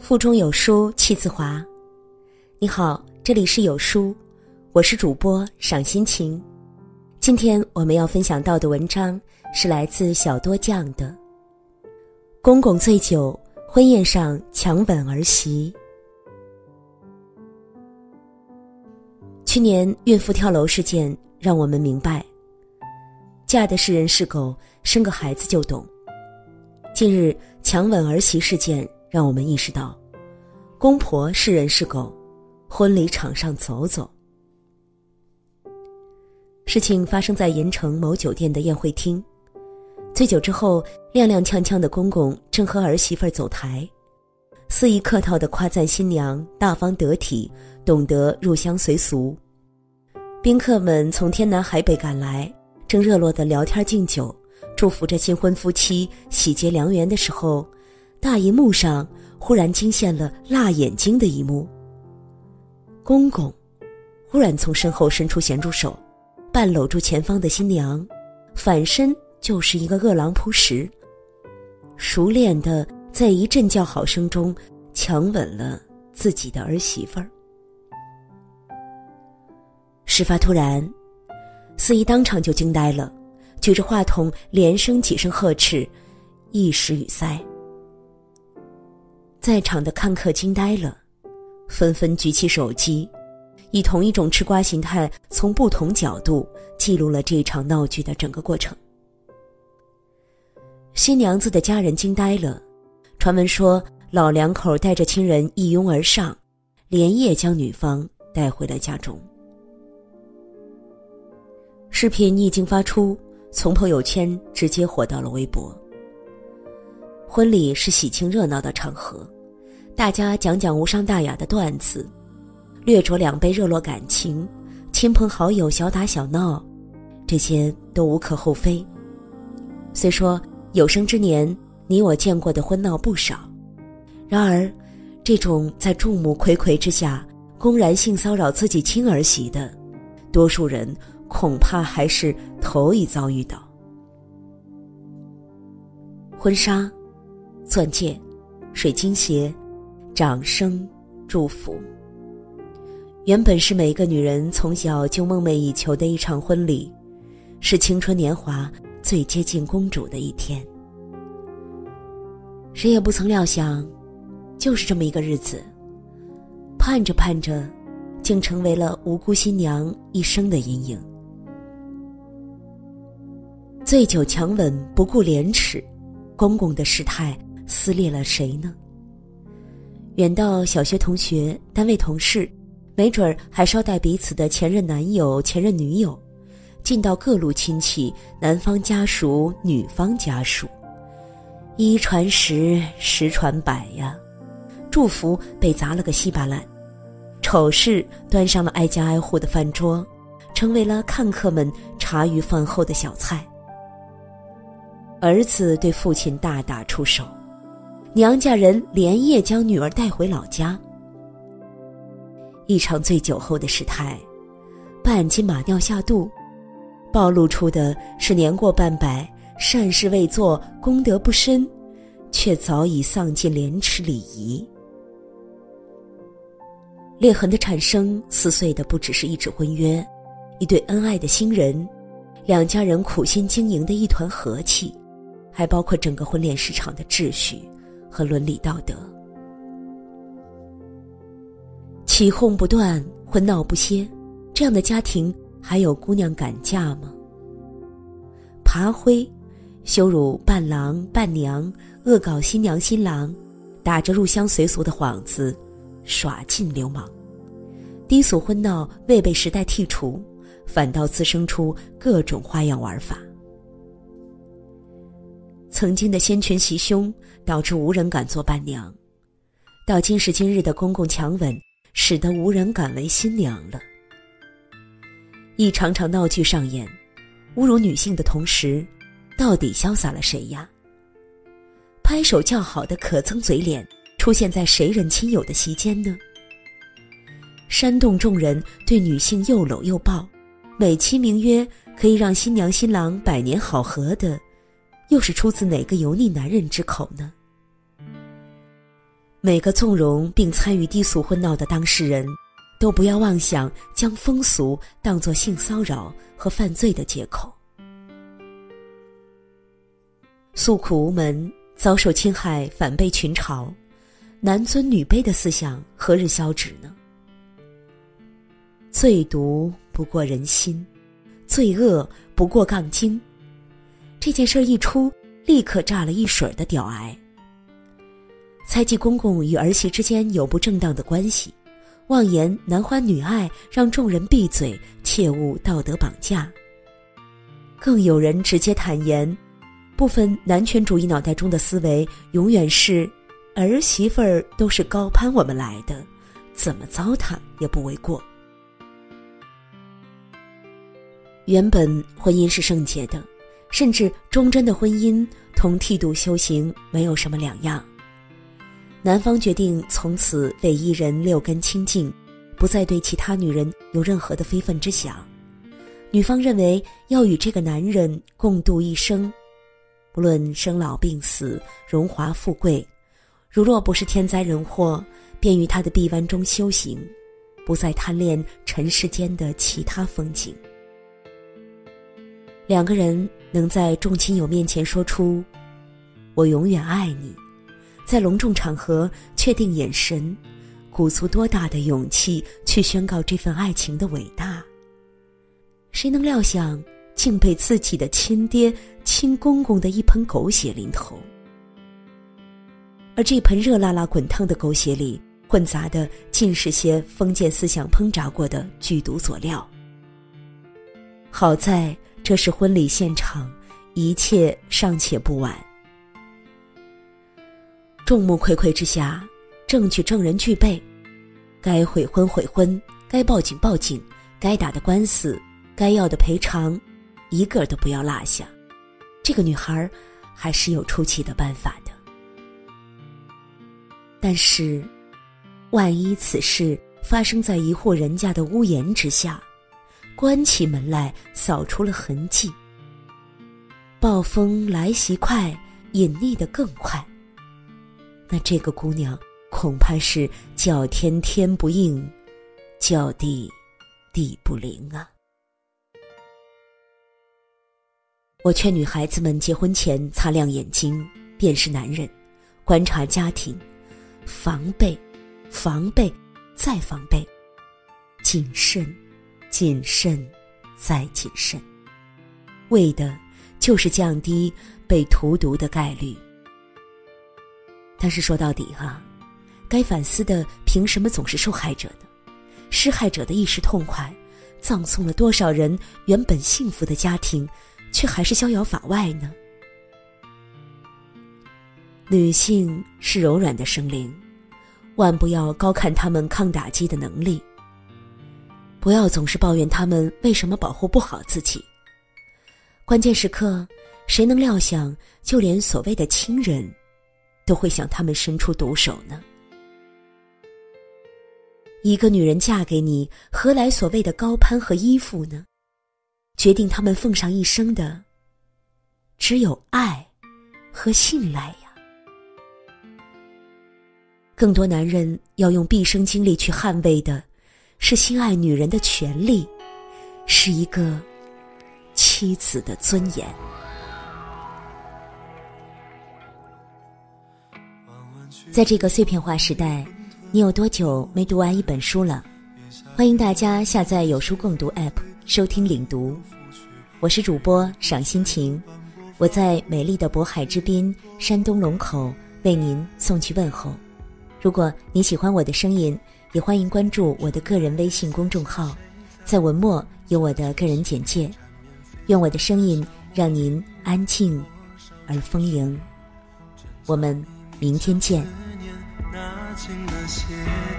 腹中有书气自华。你好，这里是有书，我是主播赏心情。今天我们要分享到的文章是来自小多酱的。公公醉酒，婚宴上强吻儿媳。去年孕妇跳楼事件让我们明白，嫁的是人是狗，生个孩子就懂。近日强吻儿媳事件。让我们意识到，公婆是人是狗，婚礼场上走走。事情发生在盐城某酒店的宴会厅，醉酒之后踉踉跄跄的公公正和儿媳妇走台，肆意客套的夸赞新娘大方得体，懂得入乡随俗。宾客们从天南海北赶来，正热络的聊天敬酒，祝福着新婚夫妻喜结良缘的时候。大荧幕上忽然惊现了辣眼睛的一幕。公公忽然从身后伸出咸猪手，半搂住前方的新娘，反身就是一个饿狼扑食，熟练的在一阵叫好声中强吻了自己的儿媳妇儿。事发突然，司仪当场就惊呆了，举着话筒连声几声呵斥，一时语塞。在场的看客惊呆了，纷纷举起手机，以同一种吃瓜形态，从不同角度记录了这场闹剧的整个过程。新娘子的家人惊呆了，传闻说老两口带着亲人一拥而上，连夜将女方带回了家中。视频一经发出，从朋友圈直接火到了微博。婚礼是喜庆热闹的场合，大家讲讲无伤大雅的段子，略酌两杯热络感情，亲朋好友小打小闹，这些都无可厚非。虽说有生之年你我见过的婚闹不少，然而，这种在众目睽睽之下公然性骚扰自己亲儿媳的，多数人恐怕还是头一遭遇到。婚纱。钻戒、水晶鞋、掌声、祝福。原本是每个女人从小就梦寐以求的一场婚礼，是青春年华最接近公主的一天。谁也不曾料想，就是这么一个日子，盼着盼着，竟成为了无辜新娘一生的阴影。醉酒强吻，不顾廉耻，公公的失态。撕裂了谁呢？远到小学同学、单位同事，没准儿还捎带彼此的前任男友、前任女友；近到各路亲戚，男方家属、女方家属，一传十，十传百呀！祝福被砸了个稀巴烂，丑事端上了挨家挨户的饭桌，成为了看客们茶余饭后的小菜。儿子对父亲大打出手。娘家人连夜将女儿带回老家。一场醉酒后的失态，半斤马尿下肚，暴露出的是年过半百、善事未做、功德不深，却早已丧尽廉耻礼仪。裂痕的产生，撕碎的不只是一纸婚约，一对恩爱的新人，两家人苦心经营的一团和气，还包括整个婚恋市场的秩序。和伦理道德，起哄不断，婚闹不歇，这样的家庭还有姑娘敢嫁吗？爬灰、羞辱伴郎伴娘，恶搞新娘新郎，打着入乡随俗的幌子，耍尽流氓，低俗婚闹未被时代剔除，反倒滋生出各种花样玩法。曾经的先权袭胸，导致无人敢做伴娘；到今时今日的公公强吻，使得无人敢为新娘了。一场场闹剧上演，侮辱女性的同时，到底潇洒了谁呀？拍手叫好的可憎嘴脸，出现在谁人亲友的席间呢？煽动众人对女性又搂又抱，美其名曰可以让新娘新郎百年好合的。又是出自哪个油腻男人之口呢？每个纵容并参与低俗婚闹的当事人，都不要妄想将风俗当作性骚扰和犯罪的借口。诉苦无门，遭受侵害，反被群嘲，男尊女卑的思想何日消止呢？最毒不过人心，最恶不过杠精。这件事一出，立刻炸了一水的屌癌。猜忌公公与儿媳之间有不正当的关系，妄言男欢女爱，让众人闭嘴，切勿道德绑架。更有人直接坦言，部分男权主义脑袋中的思维永远是儿媳妇儿都是高攀我们来的，怎么糟蹋也不为过。原本婚姻是圣洁的，甚至忠贞的婚姻同剃度修行没有什么两样。男方决定从此为一人六根清净，不再对其他女人有任何的非分之想。女方认为要与这个男人共度一生，不论生老病死、荣华富贵，如若不是天灾人祸，便于他的臂弯中修行，不再贪恋尘世间的其他风景。两个人能在众亲友面前说出“我永远爱你”。在隆重场合确定眼神，鼓足多大的勇气去宣告这份爱情的伟大？谁能料想，竟被自己的亲爹、亲公公的一盆狗血淋头？而这盆热辣辣、滚烫的狗血里，混杂的尽是些封建思想烹炸过的剧毒佐料。好在这是婚礼现场，一切尚且不晚。众目睽睽之下，证据证人俱备，该悔婚悔婚，该报警报警，该打的官司，该要的赔偿，一个都不要落下。这个女孩还是有出气的办法的。但是，万一此事发生在一户人家的屋檐之下，关起门来扫出了痕迹，暴风来袭快，隐匿的更快。那这个姑娘恐怕是叫天天不应，叫地地不灵啊！我劝女孩子们结婚前擦亮眼睛，辨识男人，观察家庭，防备，防备，再防备，谨慎，谨慎，再谨慎，为的就是降低被荼毒的概率。但是说到底哈，该反思的凭什么总是受害者呢？施害者的一时痛快，葬送了多少人原本幸福的家庭，却还是逍遥法外呢？女性是柔软的生灵，万不要高看她们抗打击的能力。不要总是抱怨他们为什么保护不好自己。关键时刻，谁能料想，就连所谓的亲人。都会向他们伸出毒手呢。一个女人嫁给你，何来所谓的高攀和依附呢？决定他们奉上一生的，只有爱和信赖呀。更多男人要用毕生精力去捍卫的，是心爱女人的权利，是一个妻子的尊严。在这个碎片化时代，你有多久没读完一本书了？欢迎大家下载有书共读 App 收听领读。我是主播赏心情，我在美丽的渤海之滨山东龙口为您送去问候。如果你喜欢我的声音，也欢迎关注我的个人微信公众号，在文末有我的个人简介。愿我的声音让您安静而丰盈。我们明天见。进了鞋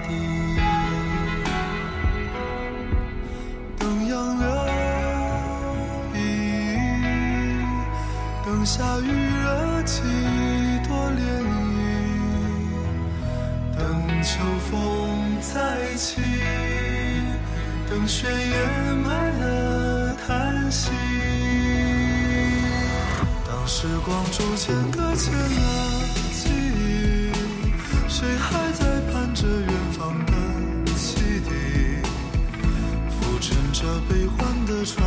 底，等，下雨惹几秋风再起，等雪掩埋了叹息，当时光逐渐搁浅了记忆。谁还在盼着远方的汽笛，浮沉着悲欢的船。